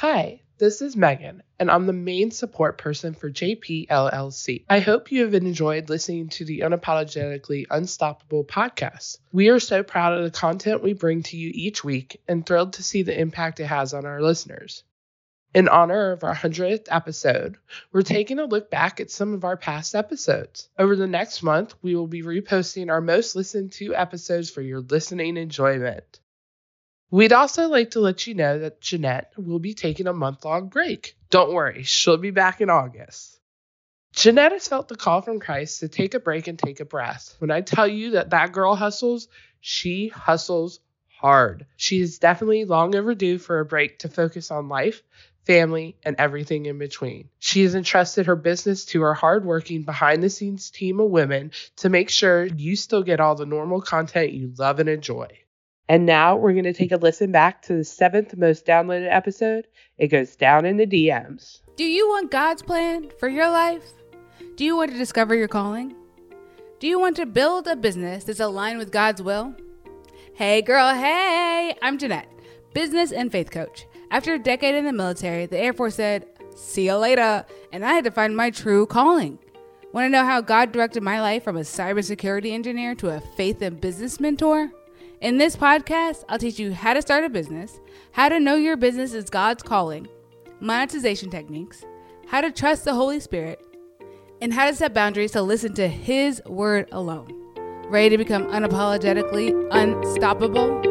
Hi, this is Megan, and I'm the main support person for JPLLC. I hope you have enjoyed listening to the Unapologetically Unstoppable podcast. We are so proud of the content we bring to you each week and thrilled to see the impact it has on our listeners. In honor of our 100th episode, we're taking a look back at some of our past episodes. Over the next month, we will be reposting our most listened to episodes for your listening enjoyment. We'd also like to let you know that Jeanette will be taking a month long break. Don't worry, she'll be back in August. Jeanette has felt the call from Christ to take a break and take a breath. When I tell you that that girl hustles, she hustles hard. She is definitely long overdue for a break to focus on life, family, and everything in between. She has entrusted her business to her hardworking behind the scenes team of women to make sure you still get all the normal content you love and enjoy. And now we're going to take a listen back to the seventh most downloaded episode. It goes down in the DMs. Do you want God's plan for your life? Do you want to discover your calling? Do you want to build a business that's aligned with God's will? Hey, girl, hey! I'm Jeanette, business and faith coach. After a decade in the military, the Air Force said, See you later, and I had to find my true calling. Want to know how God directed my life from a cybersecurity engineer to a faith and business mentor? In this podcast, I'll teach you how to start a business, how to know your business is God's calling, monetization techniques, how to trust the Holy Spirit, and how to set boundaries to listen to His word alone. Ready to become unapologetically unstoppable?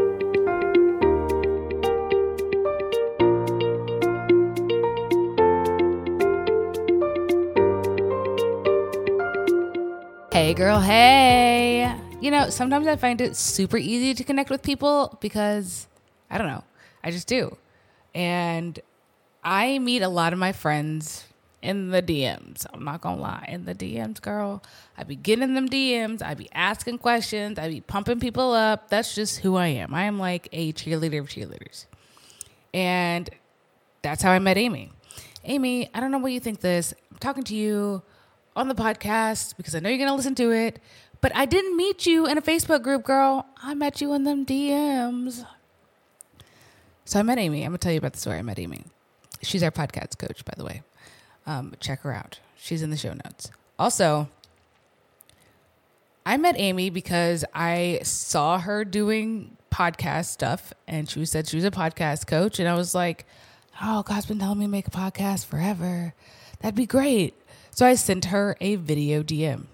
Hey, girl, hey. You know, sometimes I find it super easy to connect with people because I don't know, I just do. And I meet a lot of my friends in the DMs. I'm not gonna lie, in the DMs, girl. I be getting them DMs. I be asking questions. I be pumping people up. That's just who I am. I am like a cheerleader of cheerleaders, and that's how I met Amy. Amy, I don't know what you think this. I'm talking to you on the podcast because I know you're gonna listen to it. But I didn't meet you in a Facebook group, girl. I met you in them DMs. So I met Amy. I'm gonna tell you about the story. I met Amy. She's our podcast coach, by the way. Um, check her out. She's in the show notes. Also, I met Amy because I saw her doing podcast stuff, and she said she was a podcast coach, and I was like, "Oh, God's been telling me to make a podcast forever. That'd be great." So I sent her a video DM.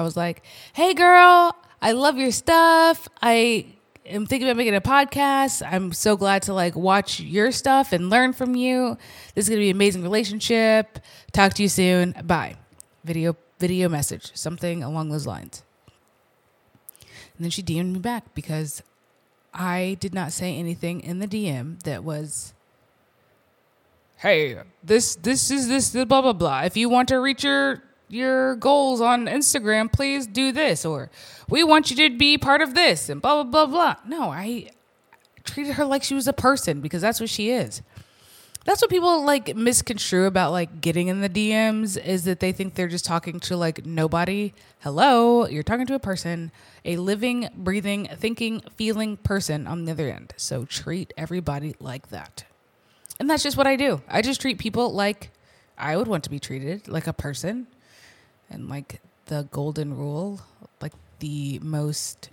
I was like, hey, girl, I love your stuff. I am thinking about making a podcast. I'm so glad to like watch your stuff and learn from you. This is going to be an amazing relationship. Talk to you soon. Bye. Video video message, something along those lines. And then she DM'd me back because I did not say anything in the DM that was hey, this this is this blah blah blah. If you want to reach your your goals on Instagram, please do this or we want you to be part of this and blah blah blah blah. No, I treated her like she was a person because that's what she is. That's what people like misconstrue about like getting in the DMs is that they think they're just talking to like nobody. Hello, you're talking to a person, a living, breathing, thinking, feeling person on the other end. So treat everybody like that. And that's just what I do. I just treat people like I would want to be treated, like a person. And like the golden rule, like the most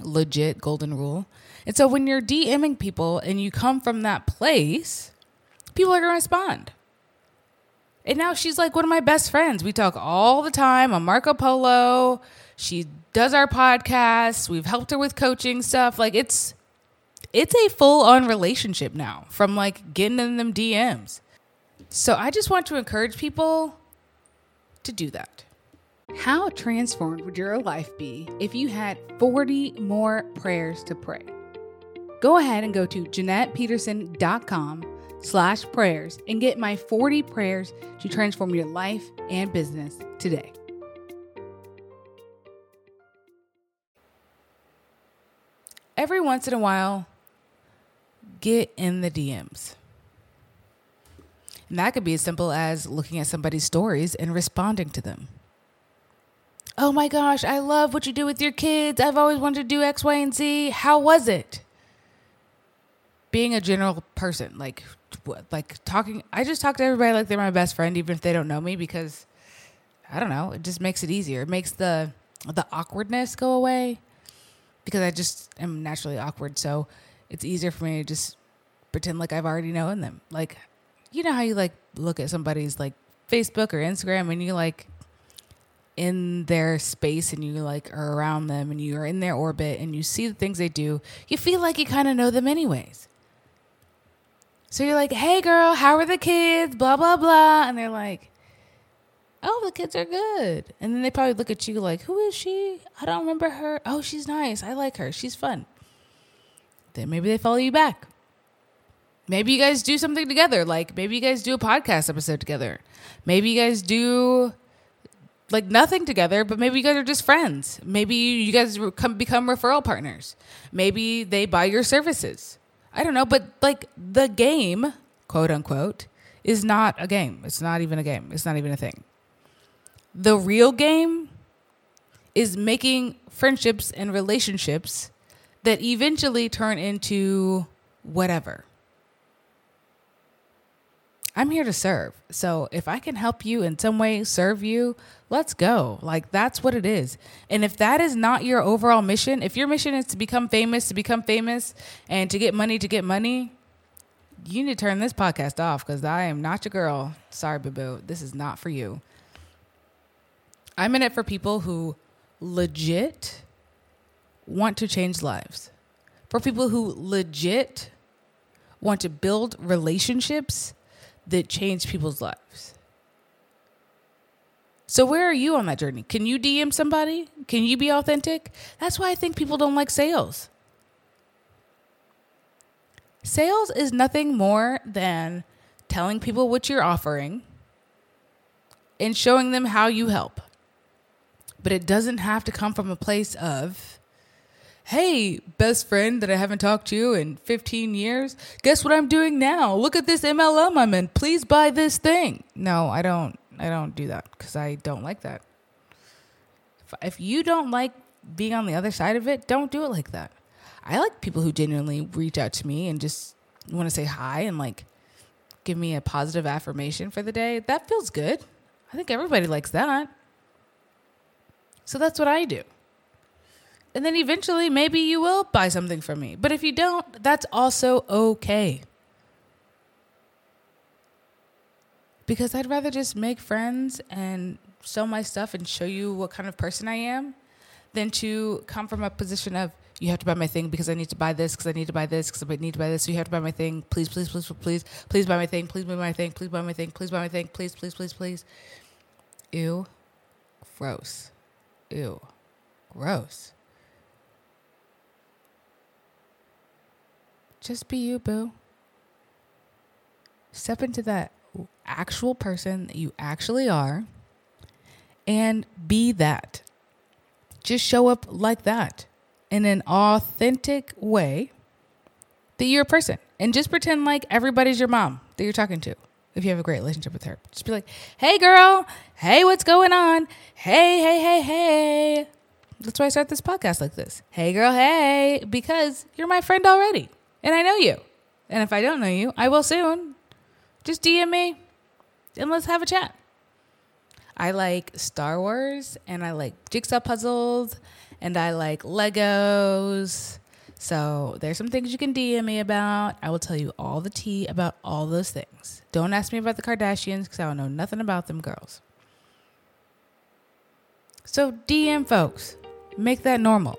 legit golden rule. And so when you're DMing people and you come from that place, people are going to respond. And now she's like one of my best friends. We talk all the time on Marco Polo. She does our podcast. We've helped her with coaching stuff. Like it's it's a full on relationship now from like getting in them DMs. So I just want to encourage people to do that. How transformed would your life be if you had 40 more prayers to pray? Go ahead and go to JeanettePeterson.com slash prayers and get my 40 prayers to transform your life and business today. Every once in a while, get in the DMs. And that could be as simple as looking at somebody's stories and responding to them. Oh my gosh, I love what you do with your kids. I've always wanted to do X, Y, and Z. How was it? being a general person, like like talking. I just talk to everybody like they're my best friend, even if they don't know me, because I don't know. It just makes it easier. It makes the the awkwardness go away because I just am naturally awkward. So it's easier for me to just pretend like I've already known them. Like, you know how you like look at somebody's like Facebook or Instagram and you like in their space and you like are around them and you're in their orbit and you see the things they do, you feel like you kind of know them anyways. So you're like, hey girl, how are the kids? Blah, blah, blah. And they're like, oh, the kids are good. And then they probably look at you like, who is she? I don't remember her. Oh, she's nice. I like her. She's fun. Then maybe they follow you back. Maybe you guys do something together. Like maybe you guys do a podcast episode together. Maybe you guys do like nothing together, but maybe you guys are just friends. Maybe you guys come become referral partners. Maybe they buy your services. I don't know, but like the game, quote unquote, is not a game. It's not even a game. It's not even a thing. The real game is making friendships and relationships that eventually turn into whatever. I'm here to serve. So if I can help you in some way, serve you, let's go. Like that's what it is. And if that is not your overall mission, if your mission is to become famous, to become famous, and to get money, to get money, you need to turn this podcast off because I am not your girl. Sorry, boo boo. This is not for you. I'm in it for people who legit want to change lives, for people who legit want to build relationships that change people's lives. So, where are you on that journey? Can you DM somebody? Can you be authentic? That's why I think people don't like sales. Sales is nothing more than telling people what you're offering and showing them how you help. But it doesn't have to come from a place of, hey, best friend that I haven't talked to in 15 years, guess what I'm doing now? Look at this MLM I'm in. Please buy this thing. No, I don't. I don't do that because I don't like that. If, if you don't like being on the other side of it, don't do it like that. I like people who genuinely reach out to me and just want to say hi and like give me a positive affirmation for the day. That feels good. I think everybody likes that. So that's what I do. And then eventually, maybe you will buy something from me. But if you don't, that's also okay. Because I'd rather just make friends and sell my stuff and show you what kind of person I am than to come from a position of, you have to buy my thing because I need to buy this, because I need to buy this, because I need to buy this. So you have to buy my thing. Please, please, please, please, please buy my thing. Please buy my thing. Please buy my thing. Please buy my thing. Please, please, please, please. Ew. Gross. Ew. Gross. Just be you, boo. Step into that actual person that you actually are and be that. Just show up like that in an authentic way that you're a person. And just pretend like everybody's your mom that you're talking to if you have a great relationship with her. Just be like, hey, girl. Hey, what's going on? Hey, hey, hey, hey. That's why I start this podcast like this. Hey, girl, hey, because you're my friend already and I know you. And if I don't know you, I will soon. Just DM me and let's have a chat. I like Star Wars and I like jigsaw puzzles and I like Legos. So there's some things you can DM me about. I will tell you all the tea about all those things. Don't ask me about the Kardashians because I don't know nothing about them girls. So DM folks, make that normal.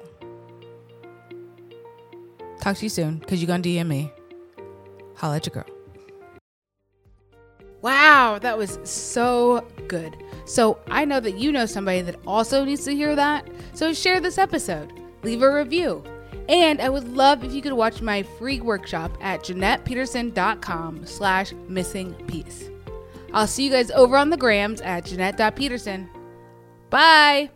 Talk to you soon because you're going to DM me. Holla at your girl. Wow, that was so good. So I know that you know somebody that also needs to hear that. So share this episode, leave a review. And I would love if you could watch my free workshop at JeanettePeterson.com slash missing piece. I'll see you guys over on the grams at Jeanette.Peterson. Bye.